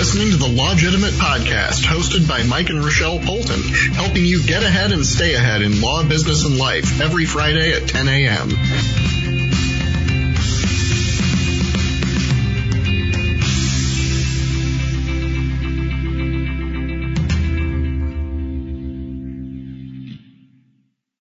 listening to the Legitimate Podcast, hosted by Mike and Rochelle Polton, helping you get ahead and stay ahead in law, business, and life every Friday at 10 a.m.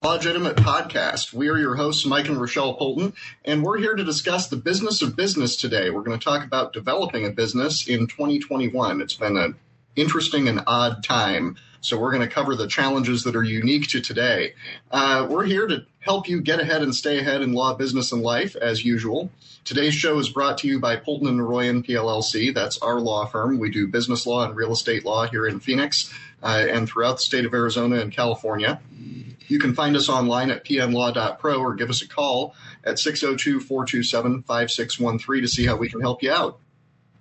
Legitimate Podcast. We are your hosts, Mike and Rochelle Polton, and we're here to discuss the business of business today. We're going to talk about developing a business in 2021. It's been an interesting and odd time, so we're going to cover the challenges that are unique to today. Uh, we're here to help you get ahead and stay ahead in law, business, and life, as usual. Today's show is brought to you by Polton and Royan PLLC. That's our law firm. We do business law and real estate law here in Phoenix uh, and throughout the state of Arizona and California. You can find us online at pnlaw.pro or give us a call at 602 427 5613 to see how we can help you out.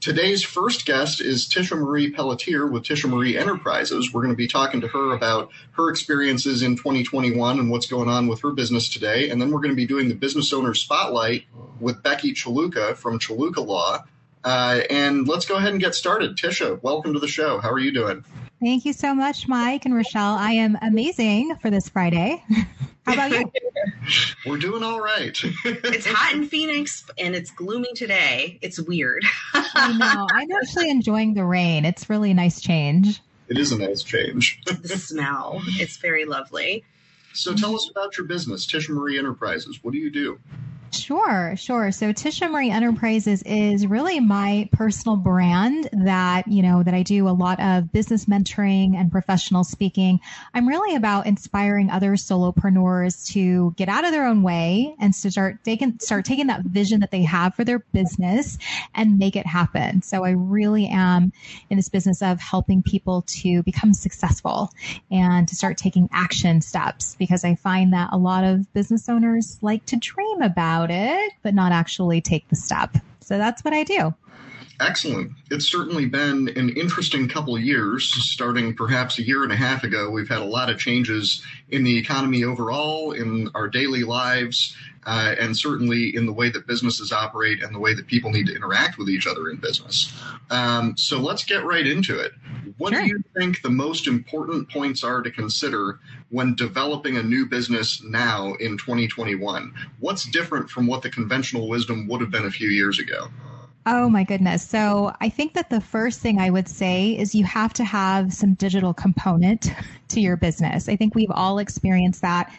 Today's first guest is Tisha Marie Pelletier with Tisha Marie Enterprises. We're going to be talking to her about her experiences in 2021 and what's going on with her business today. And then we're going to be doing the Business Owner Spotlight with Becky Chaluka from Chaluka Law. Uh, and let's go ahead and get started. Tisha, welcome to the show. How are you doing? Thank you so much, Mike and Rochelle. I am amazing for this Friday. How about you? We're doing all right. it's hot in Phoenix and it's gloomy today. It's weird. I know. I'm actually enjoying the rain. It's really a nice change. It is a nice change. the smell. It's very lovely. So tell us about your business, Tisha Marie Enterprises. What do you do? Sure, sure. So Tisha Marie Enterprises is really my personal brand that, you know, that I do a lot of business mentoring and professional speaking. I'm really about inspiring other solopreneurs to get out of their own way and to start taking start taking that vision that they have for their business and make it happen. So I really am in this business of helping people to become successful and to start taking action steps because I find that a lot of business owners like to dream about about it, but not actually take the step. So that's what I do. Excellent. It's certainly been an interesting couple of years, starting perhaps a year and a half ago. We've had a lot of changes in the economy overall, in our daily lives, uh, and certainly in the way that businesses operate and the way that people need to interact with each other in business. Um, so let's get right into it. What sure. do you think the most important points are to consider when developing a new business now in 2021? What's different from what the conventional wisdom would have been a few years ago? Oh my goodness. So I think that the first thing I would say is you have to have some digital component to your business. I think we've all experienced that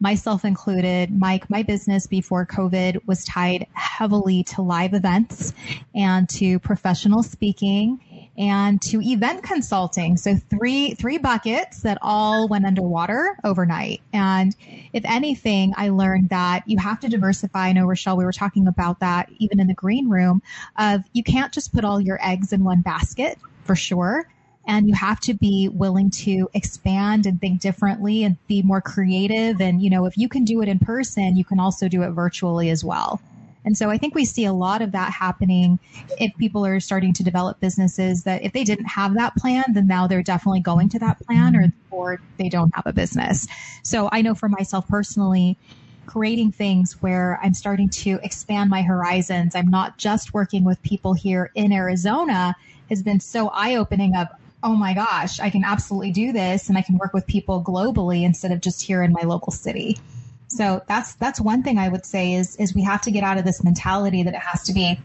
myself included, Mike, my business before COVID was tied heavily to live events and to professional speaking and to event consulting. So three three buckets that all went underwater overnight. And if anything, I learned that you have to diversify. I know Rochelle, we were talking about that even in the green room of you can't just put all your eggs in one basket for sure and you have to be willing to expand and think differently and be more creative and you know if you can do it in person you can also do it virtually as well and so i think we see a lot of that happening if people are starting to develop businesses that if they didn't have that plan then now they're definitely going to that plan or mm-hmm. or they don't have a business so i know for myself personally creating things where I'm starting to expand my horizons. I'm not just working with people here in Arizona has been so eye opening of, oh my gosh, I can absolutely do this and I can work with people globally instead of just here in my local city. So that's that's one thing I would say is is we have to get out of this mentality that it has to be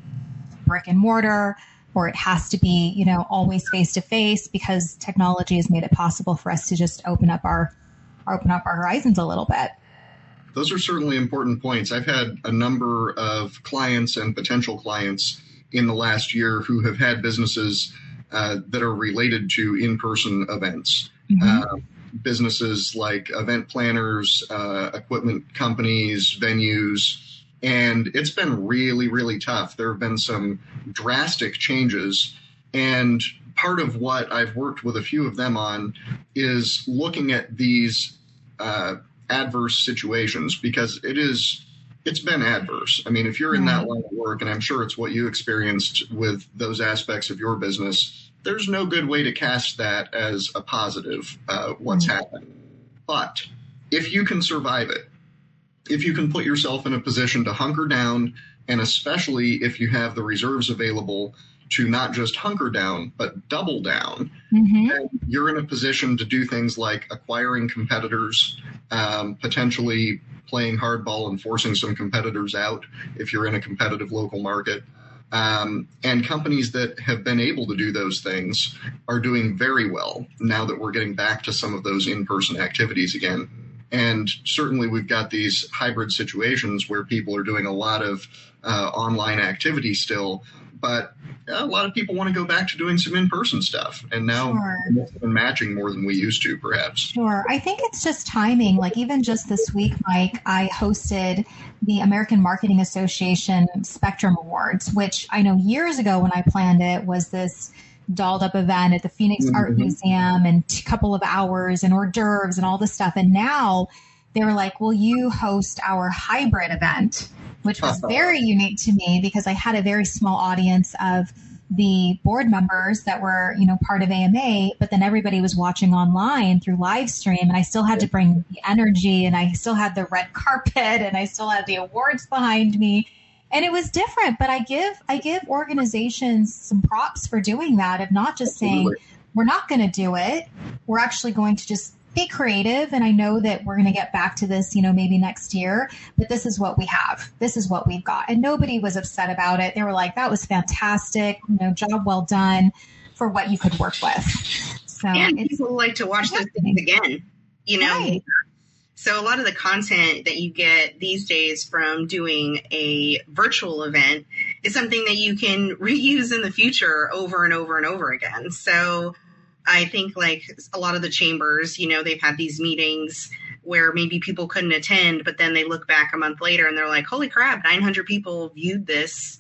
brick and mortar or it has to be, you know, always face to face because technology has made it possible for us to just open up our open up our horizons a little bit. Those are certainly important points. I've had a number of clients and potential clients in the last year who have had businesses uh, that are related to in-person events. Mm-hmm. Uh, businesses like event planners, uh, equipment companies, venues, and it's been really, really tough. There have been some drastic changes, and part of what I've worked with a few of them on is looking at these uh, adverse situations because it is it's been adverse. I mean, if you're in that line of work, and I'm sure it's what you experienced with those aspects of your business, there's no good way to cast that as a positive, uh, what's mm-hmm. But if you can survive it, if you can put yourself in a position to hunker down, and especially if you have the reserves available to not just hunker down, but double down. Mm-hmm. you're in a position to do things like acquiring competitors, um, potentially playing hardball and forcing some competitors out if you're in a competitive local market. Um, and companies that have been able to do those things are doing very well now that we're getting back to some of those in person activities again. And certainly, we've got these hybrid situations where people are doing a lot of uh, online activity still, but a lot of people want to go back to doing some in-person stuff and now sure. matching more than we used to perhaps. Sure. I think it's just timing. Like even just this week mike i hosted the american marketing association spectrum awards which i know years ago when i planned it was this dolled up event at the phoenix mm-hmm. art museum and a couple of hours and hors d'oeuvres and all this stuff. And now they were like will you host our hybrid event which was uh-huh. very unique to me because I had a very small audience of the board members that were, you know, part of AMA, but then everybody was watching online through live stream and I still had to bring the energy and I still had the red carpet and I still had the awards behind me. And it was different, but I give I give organizations some props for doing that of not just saying we're not going to do it. We're actually going to just be creative. And I know that we're going to get back to this, you know, maybe next year, but this is what we have. This is what we've got. And nobody was upset about it. They were like, that was fantastic. You know, job well done for what you could work with. So and people like to watch those things again, you know. Right. So a lot of the content that you get these days from doing a virtual event is something that you can reuse in the future over and over and over again. So I think like a lot of the chambers, you know, they've had these meetings where maybe people couldn't attend, but then they look back a month later and they're like, holy crap, 900 people viewed this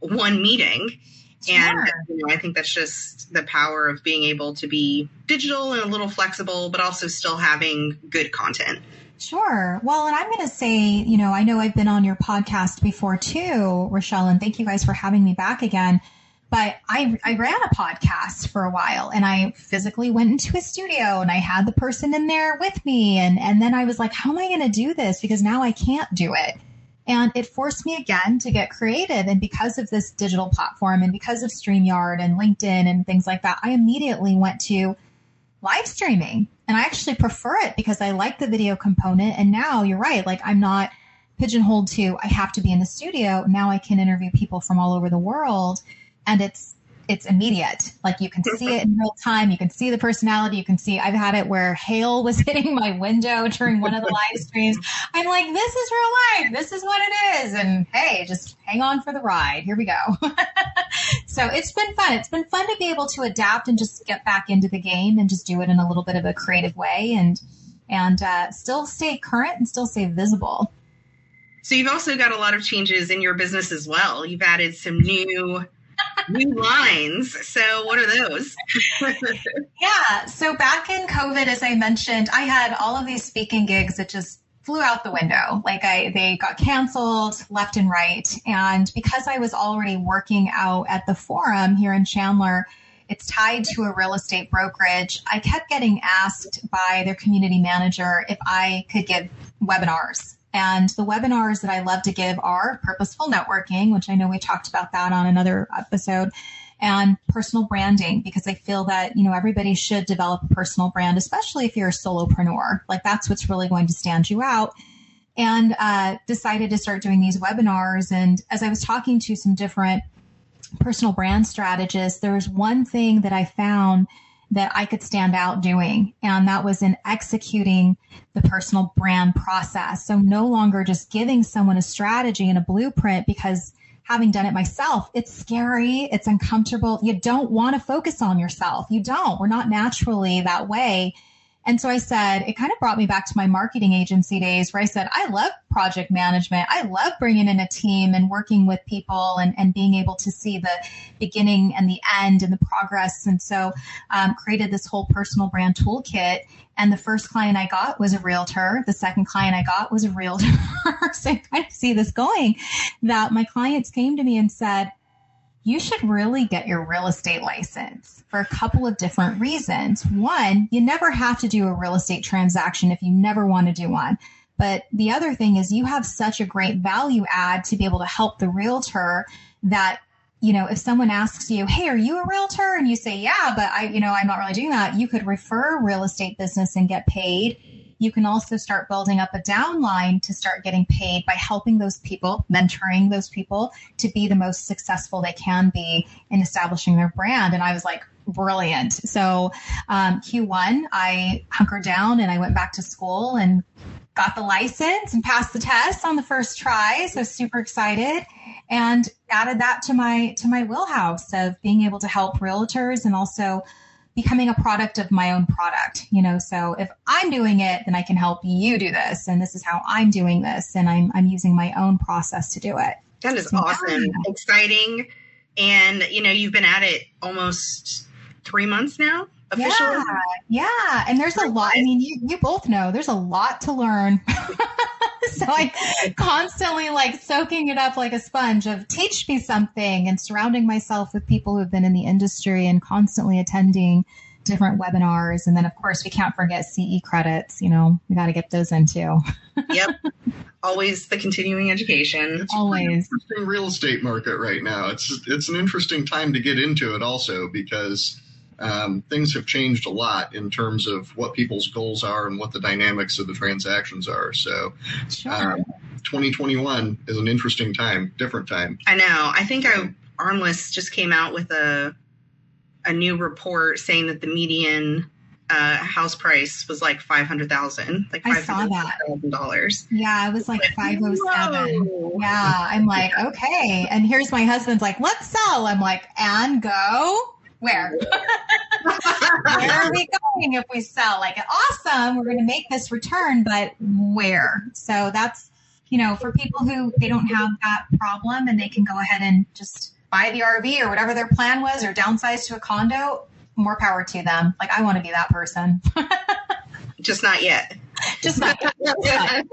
one meeting. Sure. And you know, I think that's just the power of being able to be digital and a little flexible, but also still having good content. Sure. Well, and I'm going to say, you know, I know I've been on your podcast before too, Rochelle, and thank you guys for having me back again. But I, I ran a podcast for a while and I physically went into a studio and I had the person in there with me. And, and then I was like, how am I going to do this? Because now I can't do it. And it forced me again to get creative. And because of this digital platform and because of StreamYard and LinkedIn and things like that, I immediately went to live streaming. And I actually prefer it because I like the video component. And now you're right. Like I'm not pigeonholed to, I have to be in the studio. Now I can interview people from all over the world and it's it's immediate. Like you can see it in real time. You can see the personality. You can see. I've had it where hail was hitting my window during one of the live streams. I'm like, this is real life. This is what it is. And hey, just hang on for the ride. Here we go. so it's been fun. It's been fun to be able to adapt and just get back into the game and just do it in a little bit of a creative way and and uh, still stay current and still stay visible. So you've also got a lot of changes in your business as well. You've added some new new lines. So, what are those? yeah. So, back in COVID, as I mentioned, I had all of these speaking gigs that just flew out the window. Like I, they got canceled left and right. And because I was already working out at the forum here in Chandler, it's tied to a real estate brokerage. I kept getting asked by their community manager if I could give webinars and the webinars that I love to give are purposeful networking, which I know we talked about that on another episode, and personal branding, because I feel that, you know, everybody should develop a personal brand, especially if you're a solopreneur. Like that's what's really going to stand you out. And uh, decided to start doing these webinars. And as I was talking to some different personal brand strategists, there was one thing that I found that I could stand out doing. And that was in executing the personal brand process. So no longer just giving someone a strategy and a blueprint because having done it myself, it's scary. It's uncomfortable. You don't want to focus on yourself. You don't. We're not naturally that way. And so I said, it kind of brought me back to my marketing agency days where I said, I love project management. I love bringing in a team and working with people and, and being able to see the beginning and the end and the progress. And so um, created this whole personal brand toolkit. And the first client I got was a realtor. The second client I got was a realtor. so I kind of see this going that my clients came to me and said, you should really get your real estate license for a couple of different reasons. One, you never have to do a real estate transaction if you never want to do one. But the other thing is you have such a great value add to be able to help the realtor that you know, if someone asks you, Hey, are you a realtor? And you say, yeah, but I, you know, I'm not really doing that. You could refer real estate business and get paid. You can also start building up a downline to start getting paid by helping those people, mentoring those people to be the most successful they can be in establishing their brand. And I was like, brilliant. So um, Q1, I hunkered down and I went back to school and got the license and passed the test on the first try. So super excited and added that to my to my wheelhouse of being able to help realtors and also becoming a product of my own product you know? So if i'm doing it then i can help you do this and this is how i'm doing this and i'm, I'm using my own process to do it. That is so, awesome. Exciting. And you know you've been at it almost three months now officially yeah, yeah. and there's a lot i mean you, you both know there's a lot to learn so I constantly like soaking it up like a sponge of teach me something and surrounding myself with people who have been in the industry and constantly attending different webinars. And then of course we can't forget CE credits, you know, we got to get those in too. yep. Always the continuing education. It's Always. interesting real estate market right now. It's it's an interesting time to get into it also because um, things have changed a lot in terms of what people's goals are and what the dynamics of the transactions are. So, sure. um, 2021 is an interesting time, different time. I know. I think I, ARMLS just came out with a a new report saying that the median uh, house price was like five hundred thousand. Like I saw that dollars. Yeah, it was like five oh seven. Yeah, I'm like okay. And here's my husband's like, let's sell. I'm like, and go where? where are we going if we sell? Like, awesome, we're going to make this return, but where? So that's, you know, for people who they don't have that problem and they can go ahead and just buy the RV or whatever their plan was or downsize to a condo, more power to them. Like, I want to be that person. just not yet. Just not yet.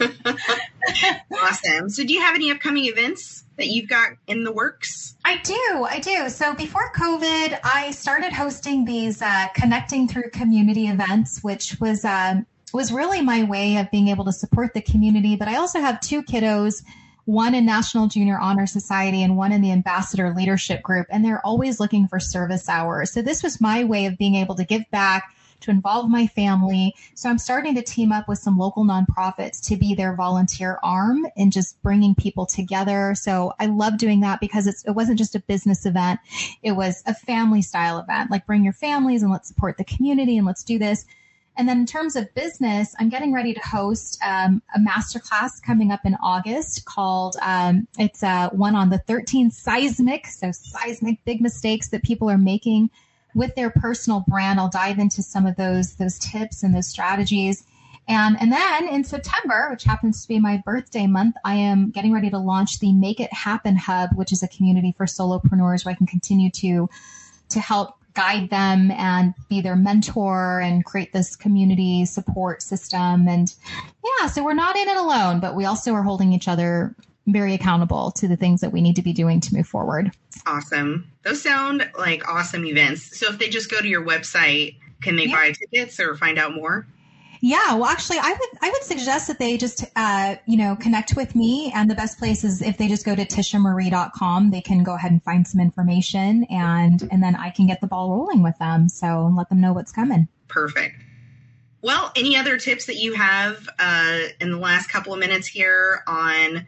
awesome. So, do you have any upcoming events that you've got in the works? I do. I do. So, before COVID, I started hosting these uh, connecting through community events, which was um, was really my way of being able to support the community. But I also have two kiddos one in National Junior Honor Society and one in the Ambassador Leadership Group, and they're always looking for service hours. So this was my way of being able to give back to involve my family. So I'm starting to team up with some local nonprofits to be their volunteer arm and just bringing people together. So I love doing that because it wasn't just a business event. It was a family style event, like bring your families and let's support the community and let's do this. And then in terms of business, I'm getting ready to host um, a masterclass coming up in August called, um, it's uh, one on the 13 seismic, so seismic big mistakes that people are making with their personal brand. I'll dive into some of those those tips and those strategies. And and then in September, which happens to be my birthday month, I am getting ready to launch the Make It Happen Hub, which is a community for solopreneurs where I can continue to to help guide them and be their mentor and create this community support system. And yeah, so we're not in it alone, but we also are holding each other very accountable to the things that we need to be doing to move forward. Awesome. Those sound like awesome events. So if they just go to your website, can they yeah. buy tickets or find out more? Yeah, well, actually, I would I would suggest that they just uh, you know connect with me, and the best place is if they just go to tishamarie.com. They can go ahead and find some information, and and then I can get the ball rolling with them. So let them know what's coming. Perfect. Well, any other tips that you have uh, in the last couple of minutes here on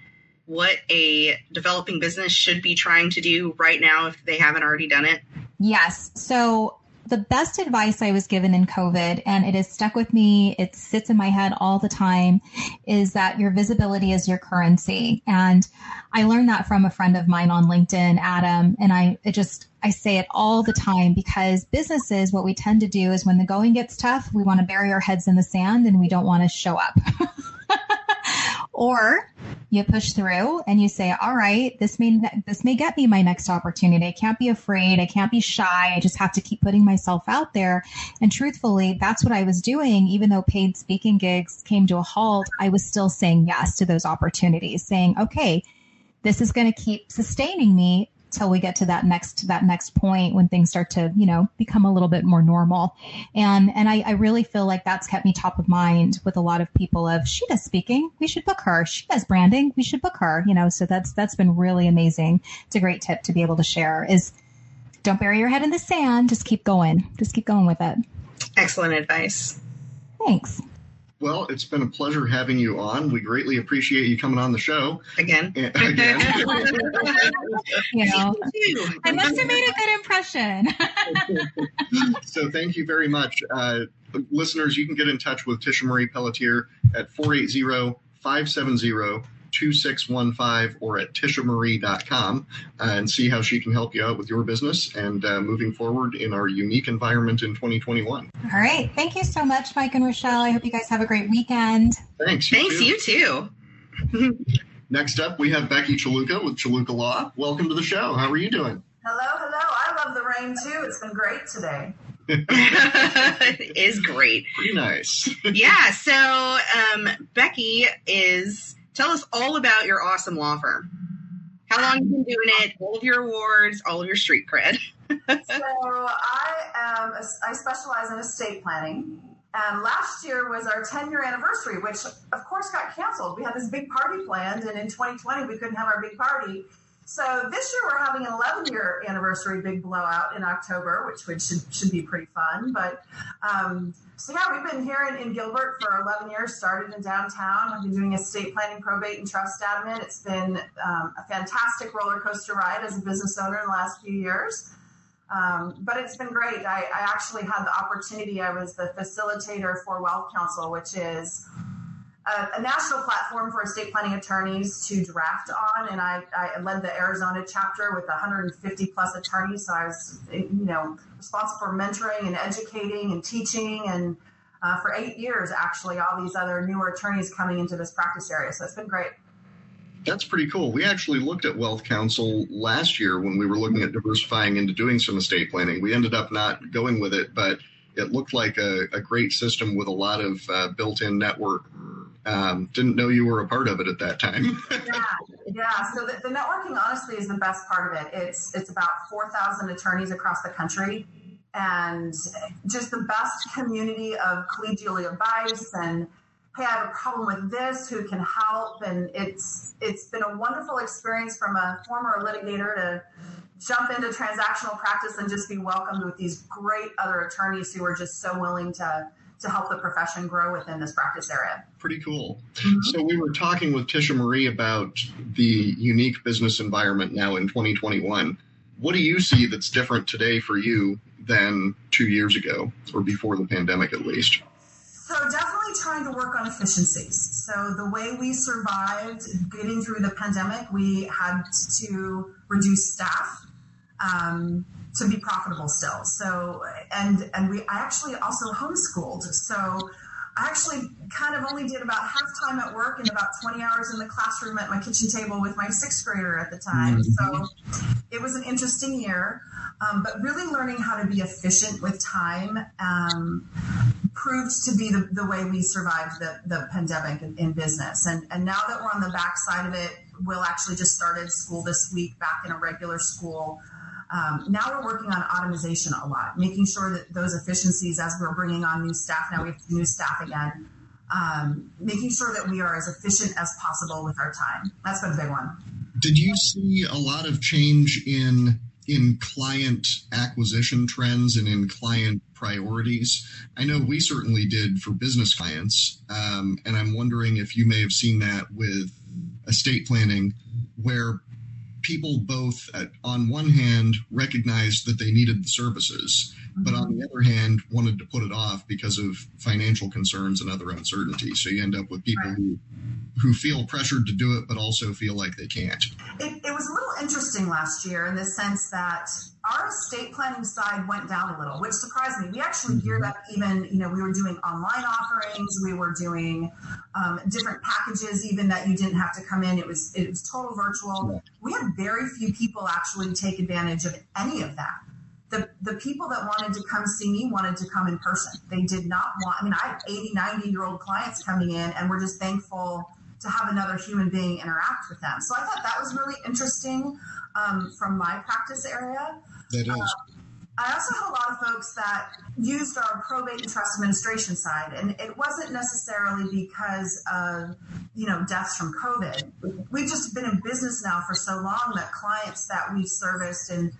what a developing business should be trying to do right now if they haven't already done it? Yes. So the best advice I was given in COVID, and it has stuck with me, it sits in my head all the time, is that your visibility is your currency. And I learned that from a friend of mine on LinkedIn, Adam, and I it just I say it all the time because businesses, what we tend to do is when the going gets tough, we want to bury our heads in the sand and we don't want to show up. or you push through and you say, all right, this may, this may get me my next opportunity. I can't be afraid. I can't be shy. I just have to keep putting myself out there. And truthfully, that's what I was doing. Even though paid speaking gigs came to a halt, I was still saying yes to those opportunities saying, okay, this is going to keep sustaining me till we get to that next that next point when things start to you know become a little bit more normal. And and I, I really feel like that's kept me top of mind with a lot of people of she does speaking. We should book her. She does branding. We should book her you know so that's that's been really amazing. It's a great tip to be able to share is don't bury your head in the sand. Just keep going. Just keep going with it. Excellent advice. Thanks well, it's been a pleasure having you on. We greatly appreciate you coming on the show. Again. Again. you know, I must have made a good impression. so thank you very much. Uh, listeners, you can get in touch with Tisha Marie Pelletier at 480 570 2615 or at tishamarie.com uh, and see how she can help you out with your business and uh, moving forward in our unique environment in 2021. All right. Thank you so much, Mike and Rochelle. I hope you guys have a great weekend. Thanks. You Thanks, too. you too. Next up, we have Becky Chaluka with Chaluka Law. Welcome to the show. How are you doing? Hello, hello. I love the rain too. It's been great today. it is great. Pretty nice. yeah. So, um, Becky is Tell us all about your awesome law firm. How long have you been doing it? All of your awards, all of your street cred. so I am. I specialize in estate planning, and last year was our 10 year anniversary, which of course got canceled. We had this big party planned, and in 2020 we couldn't have our big party. So this year we're having an 11 year anniversary big blowout in October, which, which should, should be pretty fun. But um, so yeah, we've been here in, in, Gilbert for 11 years, started in downtown. I've been doing estate planning, probate, and trust admin. It's been um, a fantastic roller coaster ride as a business owner in the last few years. Um, but it's been great. I, I actually had the opportunity, I was the facilitator for WealthCounsel, which is a, a, national platform for estate planning attorneys to draft on, and I, I, led the Arizona chapter with 150 plus attorneys. So I was, you know, responsible for mentoring and educating and teaching, and uh, for eight years, actually, all these other newer attorneys coming into this practice area. So it's been great. That's pretty cool. We actually looked at WealthCounsel last year when we were looking at diversifying into doing some estate planning. We ended up not going with it, but it looked like a, a great system with a lot of uh, built-in network um, didn't know you were a part of it at that time. yeah, yeah. So the, the, networking, honestly, is the best part of it. It's it's about four thousand attorneys across the country, and just the best community of collegial advice and hey, I have a problem with this. Who can help? And it's it's been a wonderful experience from a former litigator to jump into transactional practice and just be welcomed with these great other attorneys who are just so willing to to help the profession grow within this practice area. Pretty cool. Mm-hmm. So we were talking with Tisha Marie about the unique business environment now in 2021. What do you see that's different today for you than two years ago, or before the pandemic at least? So definitely trying to work on efficiencies. So the way we survived getting through the pandemic, we had to reduce staff. Um, to be profitable still. So, and, and we, I actually also homeschooled. So I actually kind of only did about half time at work and about 20 hours in the classroom at my kitchen table with my sixth grader at the time. Mm-hmm. So it was an interesting year, um, but really learning how to be efficient with time um, proved to be the, the way we survived the, the pandemic in, in business. And, and now that we're on the backside of it, Will actually just started school this week back in a regular school. Um, now we're working on automation a lot, making sure that those efficiencies, as we're bringing on new staff, now we have new staff again, um, making sure that we are as efficient as possible with our time. That's been a big one. Did you see a lot of change in in client acquisition trends and in client priorities? I know we certainly did for business clients, um, and I'm wondering if you may have seen that with estate planning, where people both, at, on one hand, recognized that they needed the services, but on the other hand, wanted to put it off because of financial concerns and other uncertainties. So you end up with people who who feel pressured to do it, but also feel like they can't. It, it was a little interesting last year in the sense that our estate planning side went down a little, which surprised me. We actually geared mm-hmm. up even, you know, we were doing online offerings, we were doing um, different packages, even that you didn't have to come in. It was it was total virtual. We had very few people actually take advantage of any of that the, the people that wanted to come see me wanted to come in person. They did not want, I mean, I have 80, 90 year old clients coming in and we're just thankful to have another human being interact with them. So I thought that was really interesting um, from my practice area. That is. Uh, I also had a lot of folks that used our probate and trust administration side, and it wasn't necessarily because of you know deaths from COVID. We've just been in business now for so long that clients that we serviced in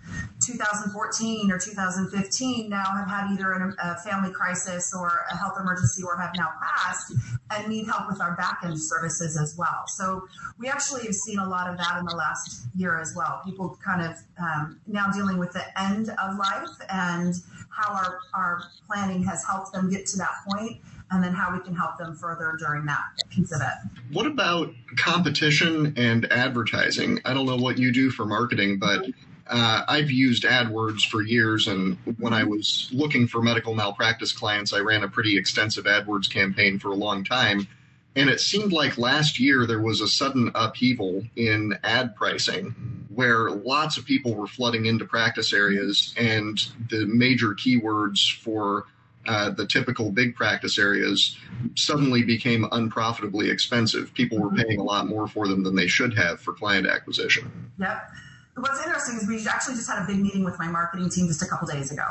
2014 or 2015 now have had either a family crisis or a health emergency or have now passed and need help with our back end services as well. So we actually have seen a lot of that in the last year as well. People kind of um, now dealing with the end of life and how our, our planning has helped them get to that point and then how we can help them further during that piece of it. What about competition and advertising? I don't know what you do for marketing, but uh, I've used AdWords for years, and when I was looking for medical malpractice clients, I ran a pretty extensive AdWords campaign for a long time. And it seemed like last year there was a sudden upheaval in ad pricing where lots of people were flooding into practice areas, and the major keywords for uh, the typical big practice areas suddenly became unprofitably expensive. People were paying a lot more for them than they should have for client acquisition. Yep. What's interesting is we actually just had a big meeting with my marketing team just a couple days ago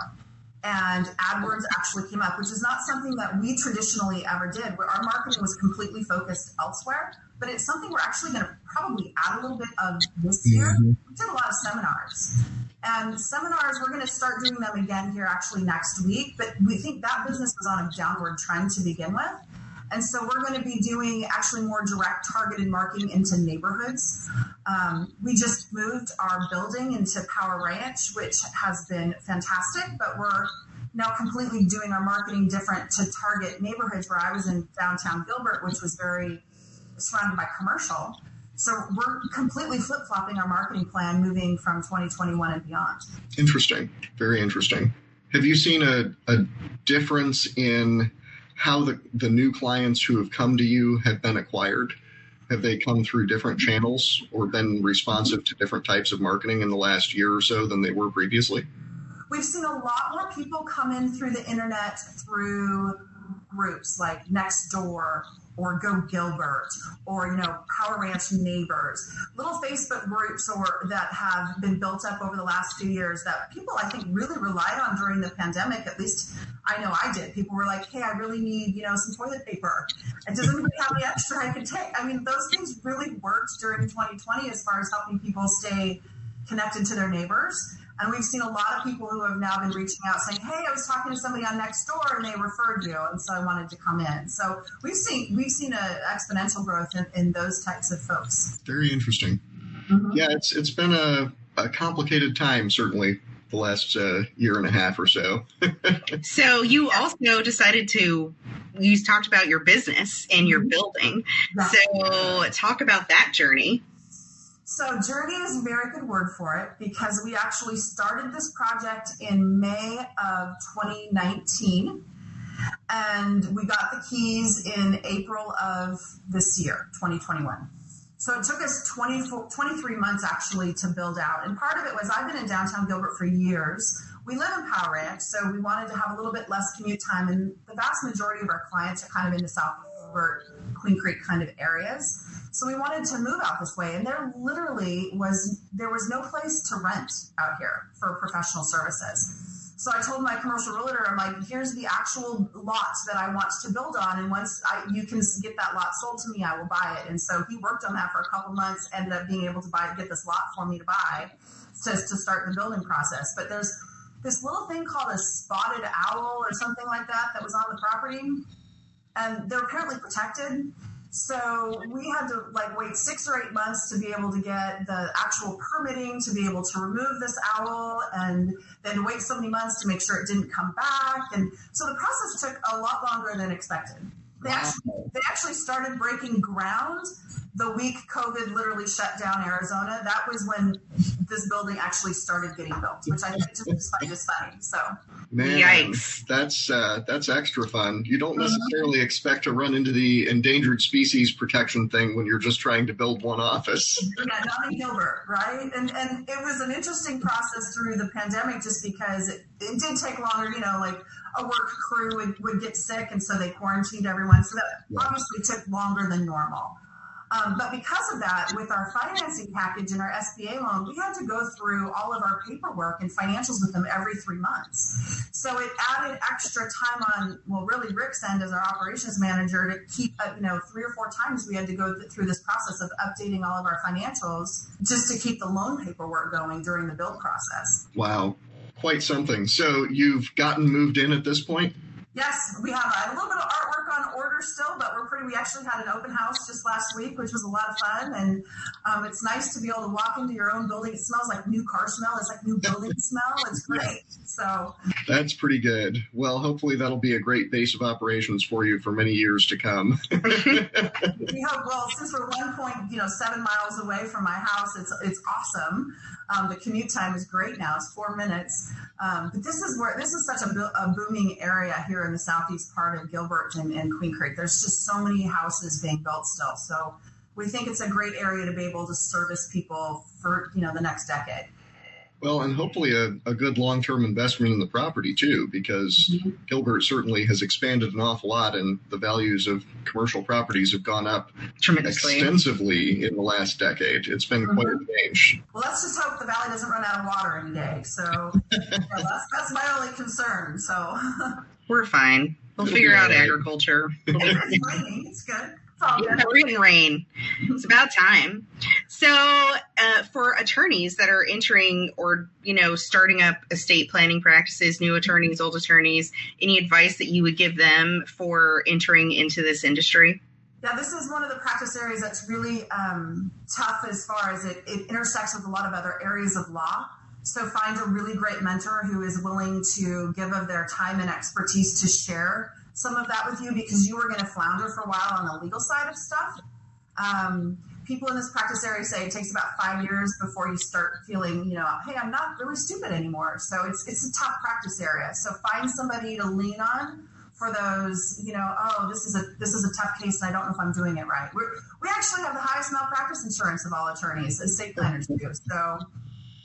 and AdWords actually came up, which is not something that we traditionally ever did. Where our marketing was completely focused elsewhere, but it's something we're actually going to probably add a little bit of this year. Mm-hmm. We did a lot of seminars, and seminars we're going to start doing them again here actually next week. But we think that business was on a downward trend to begin with. And so we're going to be doing actually more direct targeted marketing into neighborhoods. Um, we just moved our building into Power Ranch, which has been fantastic, but we're now completely doing our marketing different to target neighborhoods where I was in downtown Gilbert, which was very surrounded by commercial. So we're completely flip flopping our marketing plan moving from 2021 and beyond. Interesting. Very interesting. Have you seen a, a difference in how the, the new clients who have come to you have been acquired? Have they come through different channels or been responsive to different types of marketing in the last year or so than they were previously? We've seen a lot more people come in through the internet through groups like Nextdoor or Go Gilbert or you know Power Ranch Neighbors, little Facebook groups or that have been built up over the last few years that people I think really relied on during the pandemic. At least I know I did. People were like, "Hey, I really need you know some toilet paper. And does anybody have any extra I can take?" I mean, those things really worked during 2020 as far as helping people stay connected to their neighbors. And we've seen a lot of people who have now been reaching out saying, "Hey, I was talking to somebody on Nextdoor and they referred you, and so I wanted to come in." So we've seen we've seen an exponential growth in, in, those types of folks. Very interesting. Mm-hmm. Yeah, it's it's been a, a complicated time, certainly the last uh, year and a half or so. so you also decided to you talked about your business and your mm-hmm. building. So talk about that journey. So, journey is a very good word for it because we actually started this project in May of 2019 and we got the keys in April of this year, 2021. So it took us 20, 23 months actually to build out. And part of it was I've been in downtown Gilbert for years. We live in Power Ranch, so we wanted to have a little bit less commute time. And the vast majority of our clients are kind of in the South Gilbert, Queen Creek kind of areas. So we wanted to move out this way, and there literally was there was no place to rent out here for professional services. So I told my commercial realtor, I'm like, here's the actual lot that I want to build on, and once I, you can get that lot sold to me, I will buy it. And so he worked on that for a couple months, ended up being able to buy get this lot for me to buy to, to start the building process. But there's this little thing called a spotted owl or something like that that was on the property, and they're apparently protected. So we had to like wait six or eight months to be able to get the actual permitting to be able to remove this owl and then wait so many months to make sure it didn't come back. And so the process took a lot longer than expected. They actually, they actually started breaking ground the week COVID literally shut down Arizona. That was when this building actually started getting built, which I think just is just funny. So, man, Yikes. that's uh, that's extra fun. You don't mm-hmm. necessarily mm-hmm. expect to run into the endangered species protection thing when you're just trying to build one office. yeah, not in Gilbert, right? And and it was an interesting process through the pandemic, just because it, it did take longer. You know, like a work crew would, would get sick, and so they quarantined everyone. So that yeah. obviously took longer than normal. Um, but because of that, with our financing package and our SBA loan, we had to go through all of our paperwork and financials with them every three months. So it added extra time on, well, really Rick's end as our operations manager to keep, uh, you know, three or four times we had to go th- through this process of updating all of our financials just to keep the loan paperwork going during the build process. Wow, quite something. So you've gotten moved in at this point? Yes, we have a, a little bit of artwork on order still, but we're pretty. We actually had an open house just last week, which was a lot of fun, and um, it's nice to be able to walk into your own building. It smells like new car smell. It's like new building smell. It's great. So that's pretty good. Well, hopefully that'll be a great base of operations for you for many years to come. we hope. Well, since we're one point, you know, seven miles away from my house, it's it's awesome. Um, the commute time is great now; it's four minutes. Um, but this is where this is such a, a, booming area here in the southeast part of Gilbert and, and Queen Creek. There's just so many houses being built still, so we think it's a great area to be able to service people for you know the next decade. Well, and hopefully a, a good long term investment in the property too, because mm-hmm. Gilbert certainly has expanded an awful lot, and the values of commercial properties have gone up tremendously extensively in the last decade. It's been mm-hmm. quite a change. Well, let's just hope the valley doesn't run out of water any day. So that's, that's my only concern. So we're fine. We'll figure out agriculture. it's raining. It's good pouring rain. It's about time. So, uh, for attorneys that are entering or you know starting up estate planning practices, new attorneys, old attorneys, any advice that you would give them for entering into this industry? Yeah, this is one of the practice areas that's really um, tough as far as it, it intersects with a lot of other areas of law. So find a really great mentor who is willing to give of their time and expertise to share some of that with you because you were going to flounder for a while on the legal side of stuff. Um, people in this practice area say it takes about five years before you start feeling, you know, hey, I'm not really stupid anymore. So it's it's a tough practice area. So find somebody to lean on for those, you know, oh, this is a this is a tough case and I don't know if I'm doing it right. We're, we actually have the highest malpractice insurance of all attorneys, estate planners do. So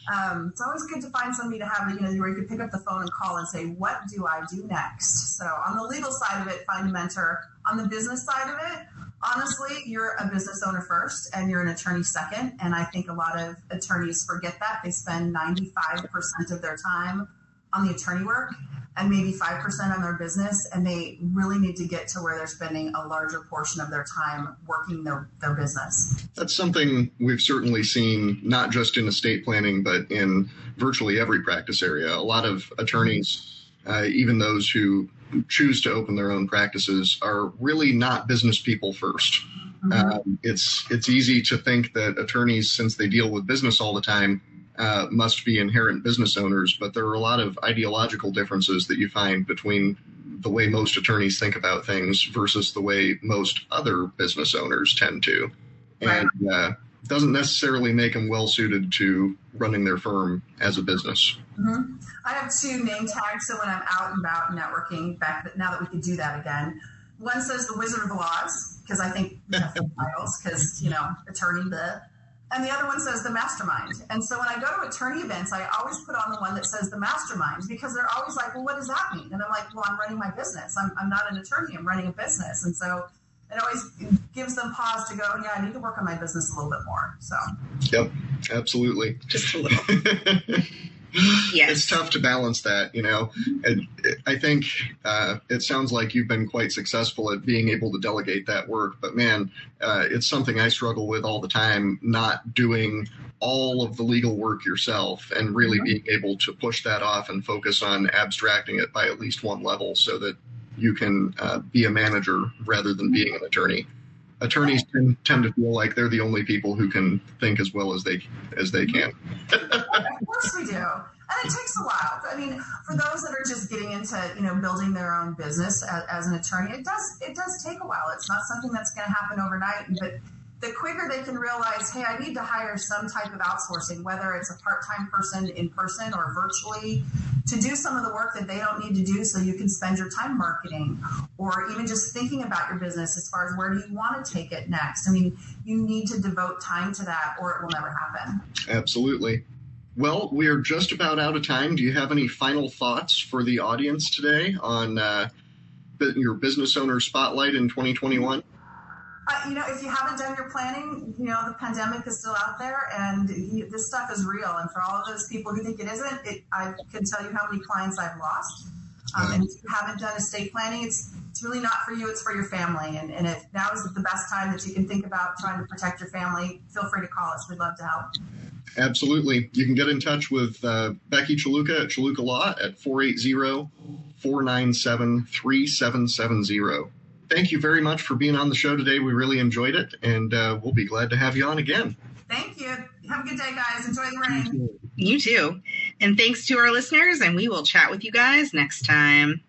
um, it's always good to find somebody to have, you know, where you can pick up the phone and call and say, what do I do next? So on the legal side of it, find a mentor. On the business side of it, honestly, you're a business owner first and you're an attorney second. And I think a lot of attorneys forget that. They spend 95% of their time on the attorney work and maybe 5% on their business and they really need to get to where they're spending a larger portion of their time working their, their business. That's something we've certainly seen not just in estate planning but in virtually every practice area. A lot of attorneys uh, even those who choose to open their own practices are really not business people 1st mm-hmm. um, it's it's easy to think that attorneys since they deal with business all the time uh, must be inherent business owners, but there are a lot of ideological differences that you find between the way most attorneys think about things versus the way most other business owners tend to. And uh, doesn't necessarily make them well suited to running their firm as a business. Mm-hmm. I have two name tags, so when I'm out and about networking, back now that we could do that again, one says the Wizard of Oz because I think titles because you know attorney the and the other one says the mastermind. And so when I go to attorney events, I always put on the one that says the mastermind because they're always like, well, what does that mean? And I'm like, well, I'm running my business. I'm, I'm not an attorney. I'm running a business. And so it always gives them pause to go, yeah, I need to work on my business a little bit more. So, yep, absolutely. Just a little. yes. it's tough to balance that, you know. And I think uh, it sounds like you've been quite successful at being able to delegate that work, but man, uh, it's something I struggle with all the time. Not doing all of the legal work yourself and really mm-hmm. being able to push that off and focus on abstracting it by at least one level so that you can uh, be a manager rather than being an attorney attorneys tend, tend to feel like they're the only people who can think as well as they as they can. of course we do. And it takes a while. I mean, for those that are just getting into, you know, building their own business as, as an attorney, it does it does take a while. It's not something that's going to happen overnight. But the quicker they can realize, hey, I need to hire some type of outsourcing, whether it's a part time person in person or virtually, to do some of the work that they don't need to do so you can spend your time marketing or even just thinking about your business as far as where do you want to take it next. I mean, you need to devote time to that or it will never happen. Absolutely. Well, we are just about out of time. Do you have any final thoughts for the audience today on uh, your business owner spotlight in 2021? Uh, you know, if you haven't done your planning, you know, the pandemic is still out there and you, this stuff is real. And for all of those people who think it isn't, it, I can tell you how many clients I've lost. Um, and if you haven't done estate planning, it's, it's really not for you, it's for your family. And, and if now is the best time that you can think about trying to protect your family, feel free to call us. We'd love to help. Absolutely. You can get in touch with uh, Becky Chaluka at Chaluka Law at 480 497 3770 thank you very much for being on the show today. We really enjoyed it, and uh, we'll be glad to have you on again. Thank you. Have a good day, guys. Enjoy the rain. You too. And thanks to our listeners, and we will chat with you guys next time.